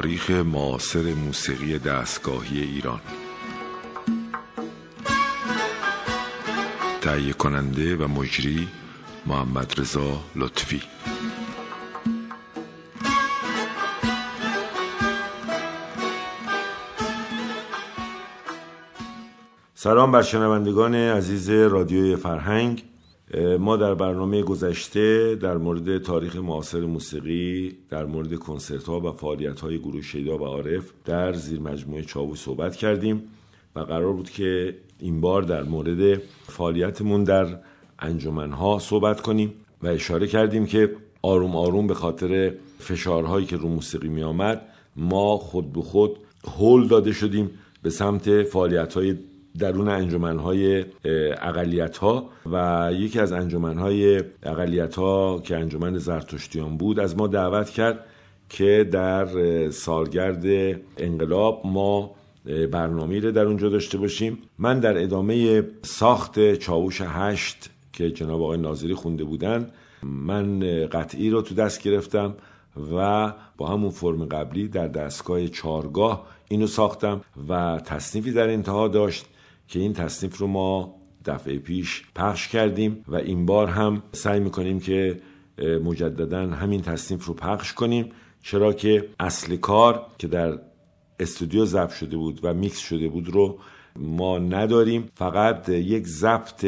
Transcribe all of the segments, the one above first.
تاریخ معاصر موسیقی دستگاهی ایران. تهیه کننده و مجری محمد رضا لطفی. سلام بر شنوندگان عزیز رادیوی فرهنگ. ما در برنامه گذشته در مورد تاریخ معاصر موسیقی در مورد کنسرت ها و فعالیت های گروه شیدا و عارف در زیر مجموعه چاوش صحبت کردیم و قرار بود که این بار در مورد فعالیتمون در انجمن ها صحبت کنیم و اشاره کردیم که آروم آروم به خاطر فشارهایی که رو موسیقی می آمد ما خود به خود هول داده شدیم به سمت فعالیت های درون انجمنهای اقلیت ها و یکی از انجمنهای اقلیت ها که انجمن زرتشتیان بود از ما دعوت کرد که در سالگرد انقلاب ما برنامه رو در اونجا داشته باشیم. من در ادامه ساخت چاوش هشت که جناب آقای ناظری خونده بودن من قطعی رو تو دست گرفتم و با همون فرم قبلی در دستگاه چارگاه اینو ساختم و تصنیفی در انتها داشت. که این تصنیف رو ما دفعه پیش پخش کردیم و این بار هم سعی می‌کنیم که مجددا همین تصنیف رو پخش کنیم. چرا که اصل کار که در استودیو ضبط شده بود و میکس شده بود رو ما نداریم. فقط یک ضبط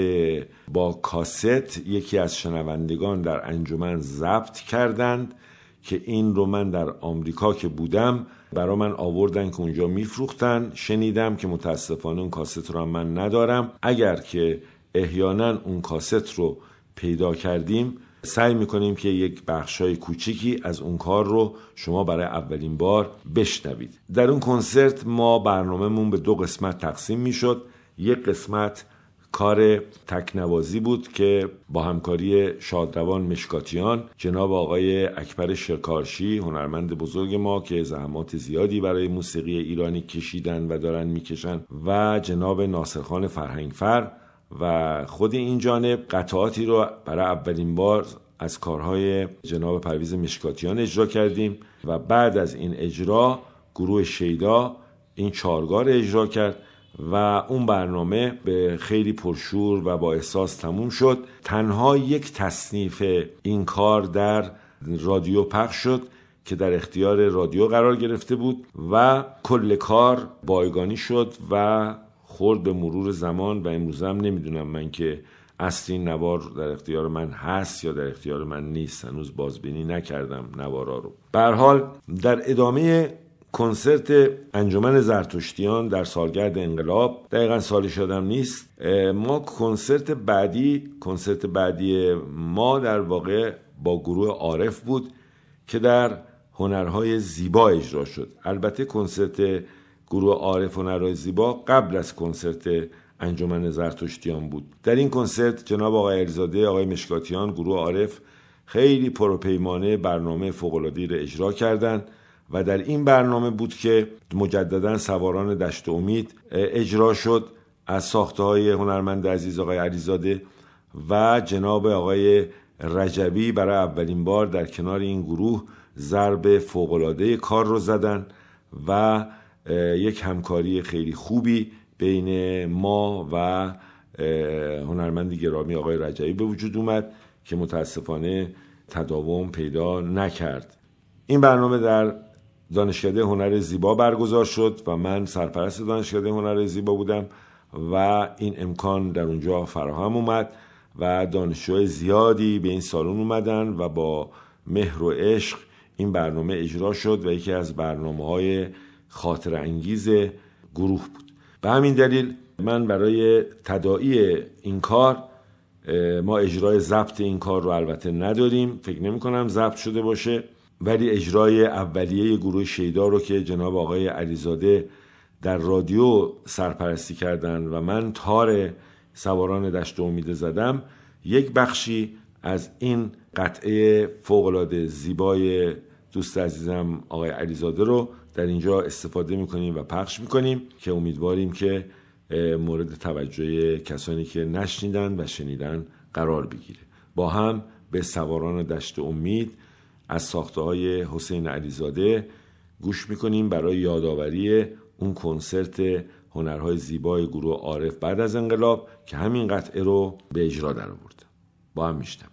با کاست یکی از شنوندگان در انجمن ضبط کردند. که این رو من در آمریکا که بودم برا من آوردن که اونجا میفروختن. شنیدم که متاسفانه اون کاست رو من ندارم. اگر که احیانا اون کاست رو پیدا کردیم سعی می‌کنیم که یک بخشای کوچیکی از اون کار رو شما برای اولین بار بشنوید. در اون کنسرت ما برنامهمون به دو قسمت تقسیم می‌شد. یک قسمت کار تکنوازی بود که با همکاری شادروان مشکاتیان جناب آقای اکبر شرکارشی هنرمند بزرگ ما که زحمات زیادی برای موسیقی ایرانی کشیدن و دارن می‌کشن و جناب ناصرخان فرهنگفر و خود این جانب قطعاتی رو برای اولین بار از کارهای جناب پرویز مشکاتیان اجرا کردیم و بعد از این اجرا گروه شیدا این چارگار اجرا کرد. و اون برنامه به خیلی پرشور و با احساس تموم شد. تنها یک تصنیف این کار در رادیو پخش شد که در اختیار رادیو قرار گرفته بود و کل کار بایگانی شد و خورد به مرور زمان و امروزم نمی‌دونم من که اصلی نوار در اختیار من هست یا در اختیار من نیست. هنوز بازبینی نکردم نوارا رو. به حال در ادامه کنسرت انجمن زرتشتیان در سالگرد انقلاب. دقیقا سالی شدم نیست. ما کنسرت بعدی کنسرت بعدی ما در واقع با گروه عارف بود که در هنرهای زیبا اجرا شد. البته کنسرت گروه عارف هنرهای زیبا قبل از کنسرت انجمن زرتشتیان بود. در این کنسرت جناب آقای الیزاده آقای مشکاتیان گروه عارف خیلی پروپیمانه برنامه فوق‌العاده‌ای را اجرا کردند. و در این برنامه بود که مجددا سواران دشت امید اجرا شد از ساخته های هنرمند عزیز آقای علیزاده و جناب آقای رجبی برای اولین بار در کنار این گروه ضرب فوقالعاده کار رو زدن و یک همکاری خیلی خوبی بین ما و هنرمند گرامی آقای رجبی به وجود اومد که متاسفانه تداوم پیدا نکرد. این برنامه در دانشکده هنر زیبا برگزار شد و من سرپرست دانشکده هنر زیبا بودم و این امکان در اونجا فراهم اومد و دانشجوهای زیادی به این سالن اومدن و با مهر و عشق این برنامه اجرا شد و یکی از برنامه های خاطر انگیز گروه بود. به همین دلیل من برای تدائی این کار ما اجرای ضبط این کار رو البته نداریم. فکر نمی کنم ضبط شده باشه. ولی اجرای اولیه گروه شیدا رو که جناب آقای علیزاده در رادیو سرپرستی کردن و من تار سواران دشت امید زدم یک بخشی از این قطعه فوقالعاده زیبای دوست عزیزم آقای علیزاده رو در اینجا استفاده می‌کنیم و پخش می‌کنیم که امیدواریم که مورد توجه کسانی که نشنیدن و شنیدن قرار بگیره. با هم به سواران دشت امید از ساخته های حسین علیزاده گوش می‌کنیم برای یادآوری اون کنسرت هنرهای زیبای گروه عارف بعد از انقلاب که همین قطعه رو به اجرا در آورد با هم میشتم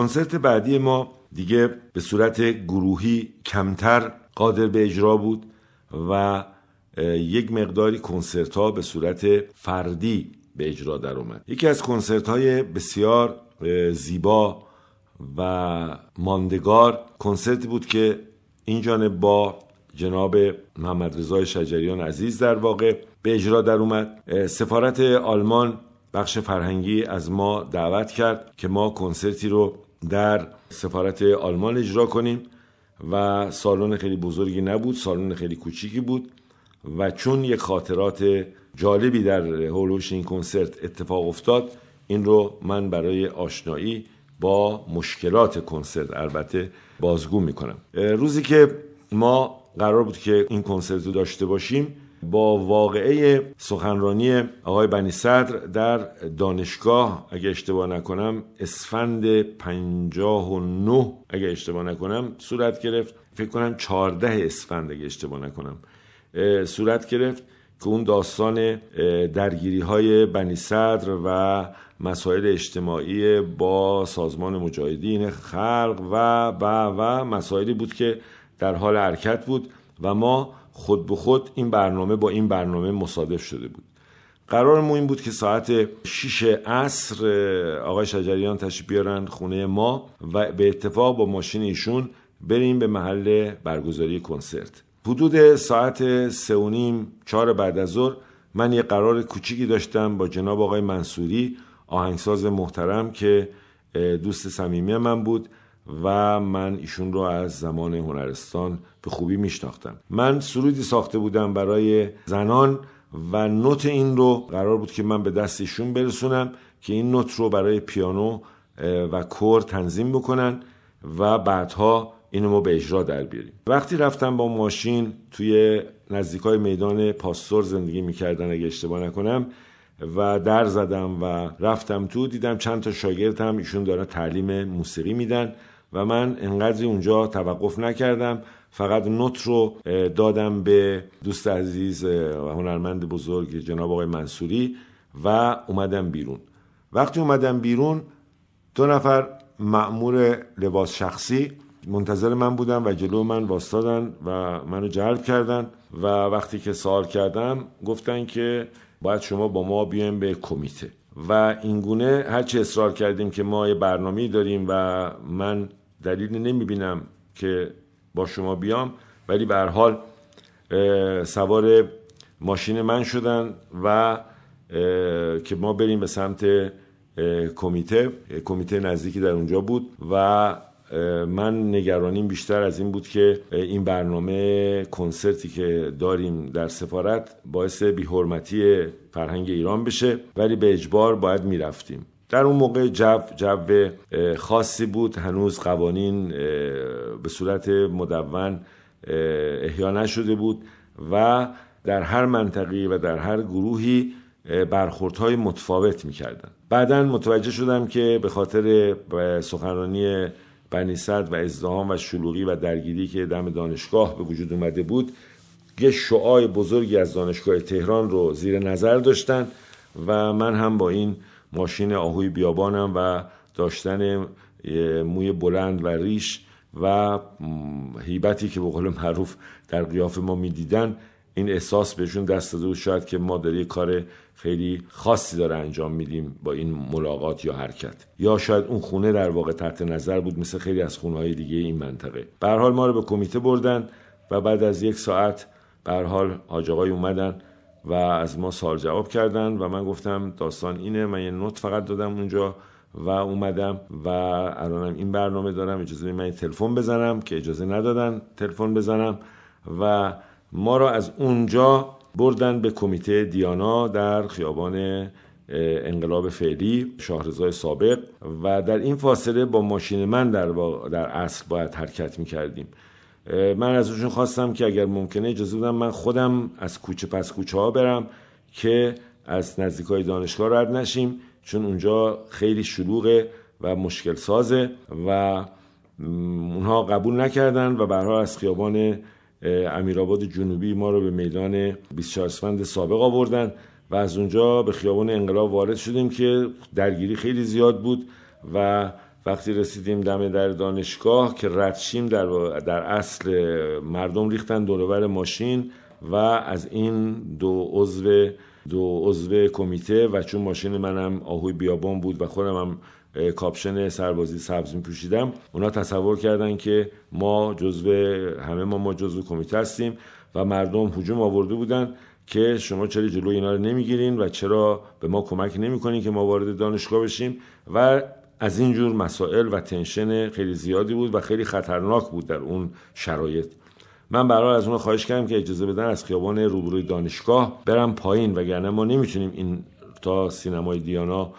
کنسرت بعدی ما دیگه به صورت گروهی کمتر قادر به اجرا بود و یک مقداری کنسرت ها به صورت فردی به اجرا در اومد یکی از کنسرت های بسیار زیبا و ماندگار کنسرتی بود که این جانب با جناب محمد رضای شجریان عزیز در واقع به اجرا در اومد سفارت آلمان بخش فرهنگی از ما دعوت کرد که ما کنسرتی رو در سفارت آلمان اجرا کنیم و سالن خیلی بزرگی نبود سالن خیلی کوچیکی بود و چون یک خاطرات جالبی در هولوش این کنسرت اتفاق افتاد این رو من برای آشنایی با مشکلات کنسرت البته بازگو می‌کنم. روزی که ما قرار بود که این کنسرت رو داشته باشیم با واقعه سخنرانی آقای بنی صدر در دانشگاه اگه اشتباه نکنم اسفند پنجاه و نه اگه اشتباه نکنم صورت گرفت. فکر کنم چارده اسفند اگه اشتباه نکنم. صورت گرفت که اون داستان درگیری های بنی صدر و مسائل اجتماعی با سازمان مجاهدین خلق و و و مسائلی بود که در حال حرکت بود. و ما خود به خود این برنامه با این برنامه مصادف شده بود. قرار ما این بود که ساعت 6 عصر آقای شجریان تشریف بیارن خونه ما و به اتفاق با ماشین ایشون بریم به محل برگزاری کنسرت. حدود ساعت سه و نیم چهار بعد از ظهر من یه قرار کوچیکی داشتم با جناب آقای منصوری آهنگساز محترم که دوست صمیمی من بود. و من ایشون رو از زمان هنرستان به خوبی میشناختم. من سرودی ساخته بودم برای زنان و نوت این رو قرار بود که من به دست ایشون برسونم که این نوت رو برای پیانو و کور تنظیم بکنن و بعدها اینو ما به اجرا در بیاریم. وقتی رفتم با ماشین توی نزدیکای میدان پاستور زندگی می‌کردن اگه اشتباه نکنم و در زدم و رفتم تو دیدم چند تا شاگرد هم ایشون دارن تعلیم موسیقی میدن. و من انقدری اونجا توقف نکردم. فقط نوت رو دادم به دوست عزیز و هنرمند بزرگ جناب آقای منصوری و اومدم بیرون. وقتی اومدم بیرون دو نفر معمور لباس شخصی منتظر من بودن و جلو من واستادن و منو جلب کردن و وقتی که سوال کردم گفتن که باید شما با ما بیایم به کمیته. و اینگونه هرچی اصرار کردیم که ما یه برنامه داریم و من دلیلی نمی‌بینم که با شما بیام ولی به حال سوار ماشین من شدن و که ما بریم به سمت کمیته کمیته نزدیکی در اونجا بود و من نگرانیم بیشتر از این بود که این برنامه کنسرتی که داریم در سفارت باعث بیحرمتی فرهنگ ایران بشه ولی به اجبار باید می‌رفتیم. در اون موقع جو جو خاصی بود. هنوز قوانین به صورت مدون احیا نشده بود و در هر منطقی و در هر گروهی برخوردهای متفاوت می‌کردن. بعدا متوجه شدم که به خاطر سخنرانی بنی و ازدهام و شلوغی و درگیری که دم دانشگاه به وجود اومده بود یه شعای بزرگی از دانشگاه تهران رو زیر نظر داشتن و من هم با این ماشین آهوی بیابانم و داشتن موی بلند و ریش و هیبتی که به قول معروف در قیاف ما می‌دیدن این احساس بهشون دست داده شاید که ما داری کار خیلی خاصی داره انجام میدیم با این ملاقات یا حرکت. یا شاید اون خونه در واقع تحت نظر بود مثل خیلی از خونه های دیگه این منطقه. به حال ما رو به کمیته بردن و بعد از یک ساعت به حال حاج اومدن. و از ما سال جواب کردن و من گفتم داستان اینه من یه نوت فقط دادم اونجا و اومدم و الانم این برنامه دارم اجازه من تلفن بزنم که اجازه ندادن تلفن بزنم و ما را از اونجا بردن به کمیته دیانا در خیابان انقلاب فعلی شاهرزای سابق و در این فاصله با ماشین من در, در اصل باید حرکت می کردیم من از اونشون خواستم که اگر ممکنه اجازه بودم من خودم از کوچه پس کوچه ها برم که از نزدیک های دانشگاه رد نشیم چون اونجا خیلی شلوغه و مشکل سازه و اونها قبول نکردن و برها از خیابان امیرآباد جنوبی ما رو به میدان 24 اسفند سابق آوردن و از اونجا به خیابان انقلاب وارد شدیم که درگیری خیلی زیاد بود و وقتی رسیدیم دم در دانشگاه که ردشیم در, در اصل مردم ریختن دورور ماشین و از این دو عضو دو عضو کمیته و چون ماشین منم آهوی بیابان بود و خودم هم کاپشن سربازی سبز می پوشیدم اونا تصور کردن که ما جزو همه ما ما جزو کمیته هستیم و مردم هجوم آورده بودن که شما چرا جلوی اینا رو نمی‌گیرین و چرا به ما کمک نمی‌کنین که ما وارد دانشگاه بشیم و از این جور مسائل و تنشن خیلی زیادی بود و خیلی خطرناک بود در اون شرایط. من برای از اون خواهش کردم که اجازه بدن از خیابان روبروی دانشگاه برم پایین وگرنه ما نمی‌تونیم این تا سینمای دیانا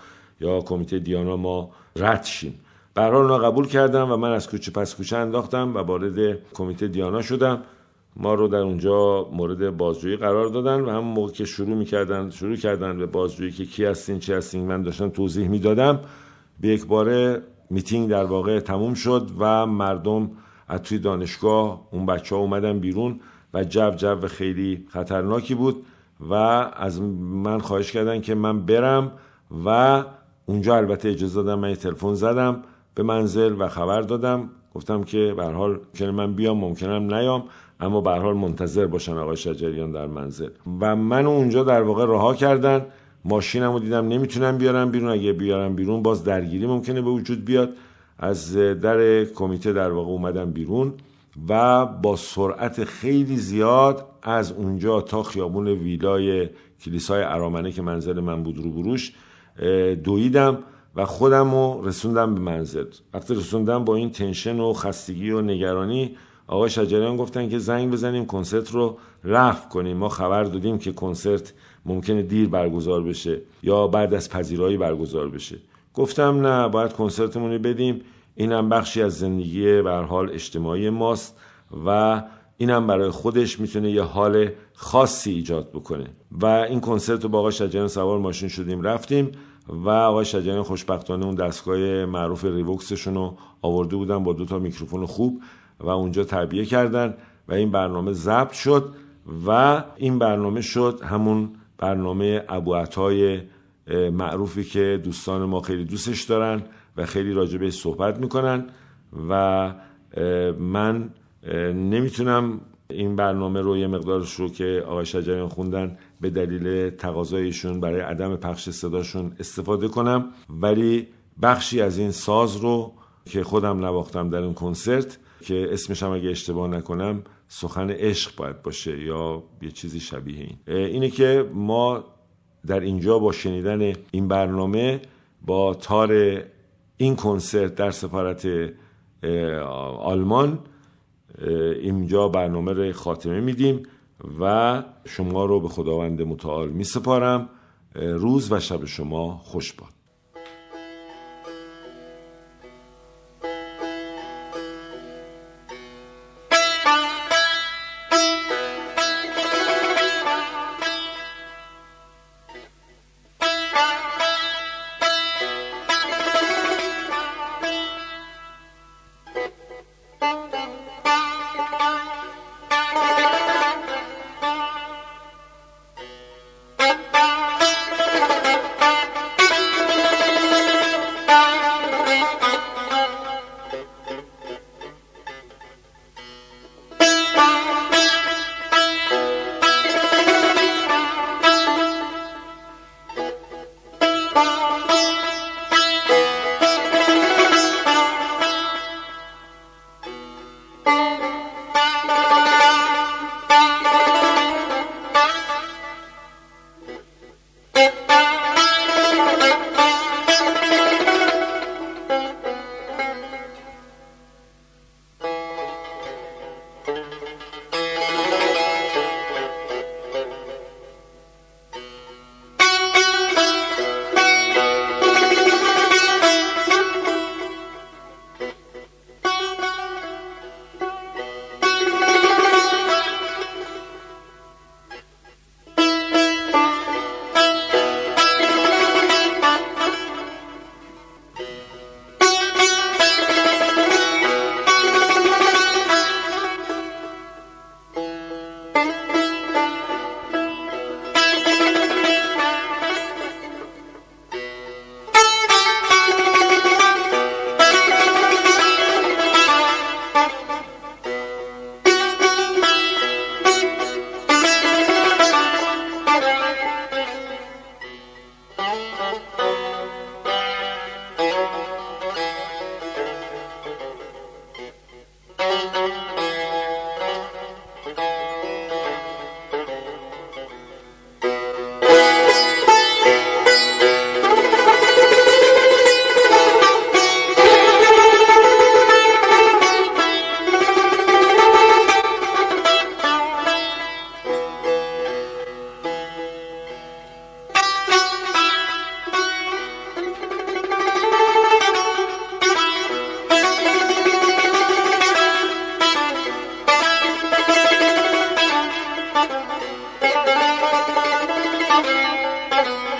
یا کمیته دیانا ما رد شیم. برای اونا قبول کردم و من از کوچه پس کوچه انداختم و وارد کمیته دیانا شدم. ما رو در اونجا مورد بازجویی قرار دادن و هم موقع که شروع می‌کردن شروع کردن به بازجویی که کی هستین چی هستین من داشتم توضیح می‌دادم. به یک باره میتینگ در واقع تموم شد و مردم از توی دانشگاه اون بچه ها اومدن بیرون و جو جو خیلی خطرناکی بود و از من خواهش کردن که من برم و اونجا البته اجازه دادم من تلفن زدم به منزل و خبر دادم. گفتم که به حال ممکنه من بیام ممکنم نیام اما به حال منتظر باشن آقای شجریان در منزل. و من اونجا در واقع رها کردن ماشینمو دیدم نمی‌تونم بیارم بیرون اگه بیارم بیرون باز درگیری ممکنه به وجود بیاد. از در کمیته در واقع اومدم بیرون و با سرعت خیلی زیاد از اونجا تا خیابون ویلای کلیسای ارامنه که منزل من بود رو بروش دویدم و خودم رو رسوندم به منزل. وقتی رسوندم با این تنشن و خستگی و نگرانی آقای شجریان گفتن که زنگ بزنیم کنسرت رو رفع کنیم. ما خبر دادیم که کنسرت ممکنه دیر برگزار بشه یا بعد از پذیرایی برگزار بشه. گفتم نه باید کنسرتمون بدیم. اینم بخشی از زندگی به حال اجتماعی ماست و اینم برای خودش می‌تونه یه حال خاصی ایجاد بکنه. و این کنسرت رو با آقای شجریان سوار ماشین شدیم رفتیم و آقای شجریان خوشبختانه اون دستگاه معروف ریوکسشون رو آورده بودن با دو تا میکروفون خوب و اونجا تربیه کردن و این برنامه ضبط شد. و این برنامه شد همون برنامه ابو معروفی که دوستان ما خیلی دوستش دارن و خیلی راجع صحبت می‌کنن و من نمی‌تونم این برنامه رو یه مقدارش رو که آقای شجریان خوندن به دلیل تقاضایشون برای عدم پخش صداشون استفاده کنم. ولی بخشی از این ساز رو که خودم نواختم در این کنسرت که اسمش هم اگه اشتباه نکنم سخن عشق باید باشه یا یه چیزی شبیه این. اینه که ما در اینجا با شنیدن این برنامه با تار این کنسرت در سفارت آلمان اینجا برنامه رو خاتمه میدیم و شما رو به خداوند متعال می سپارم روز و شب شما خوش باد. Música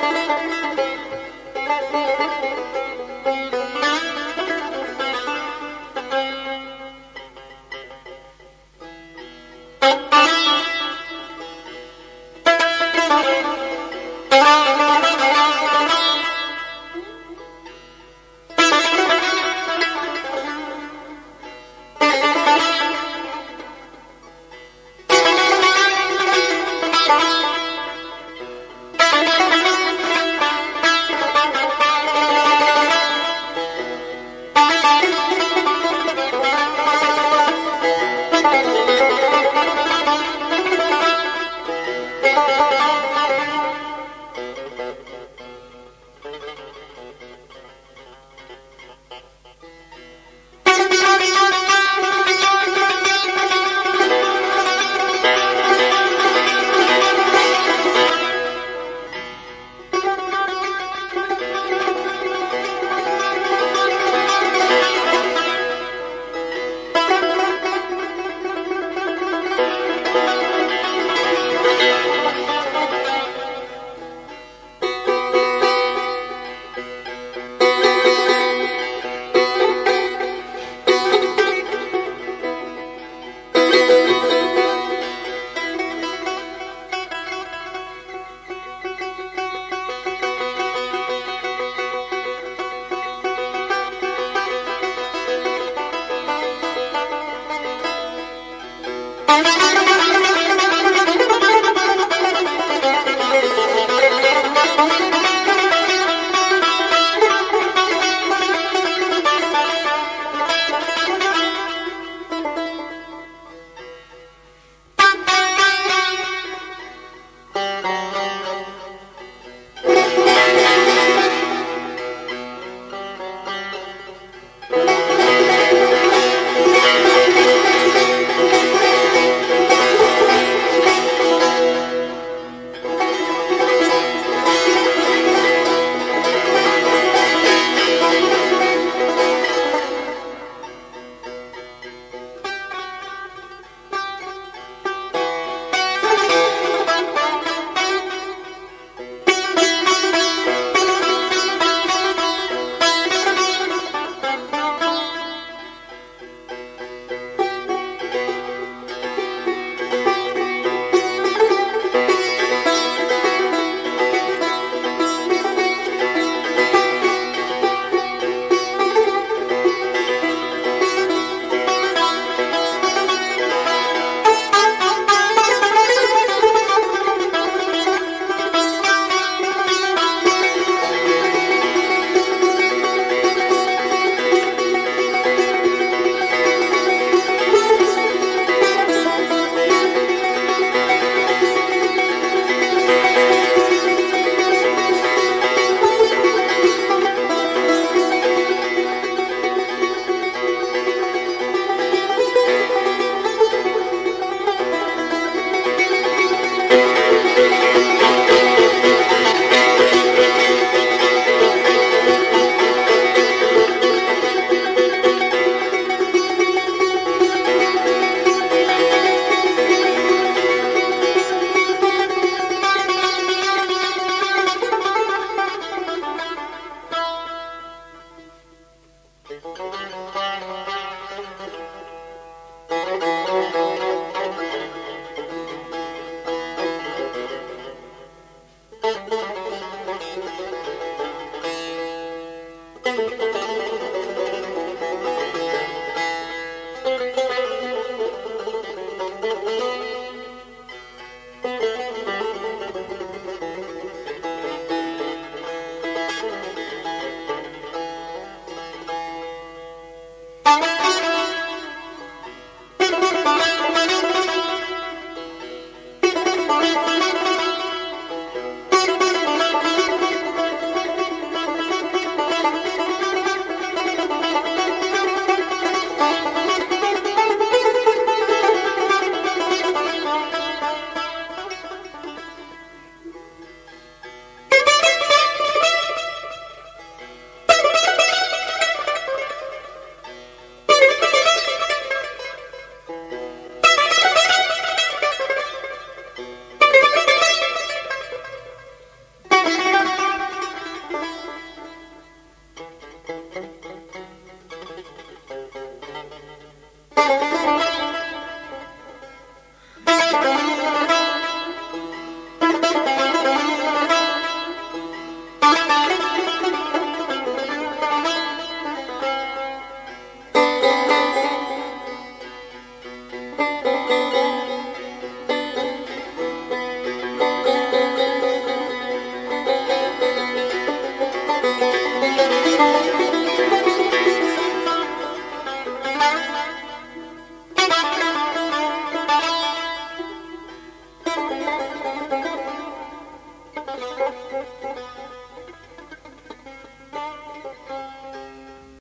Thank you.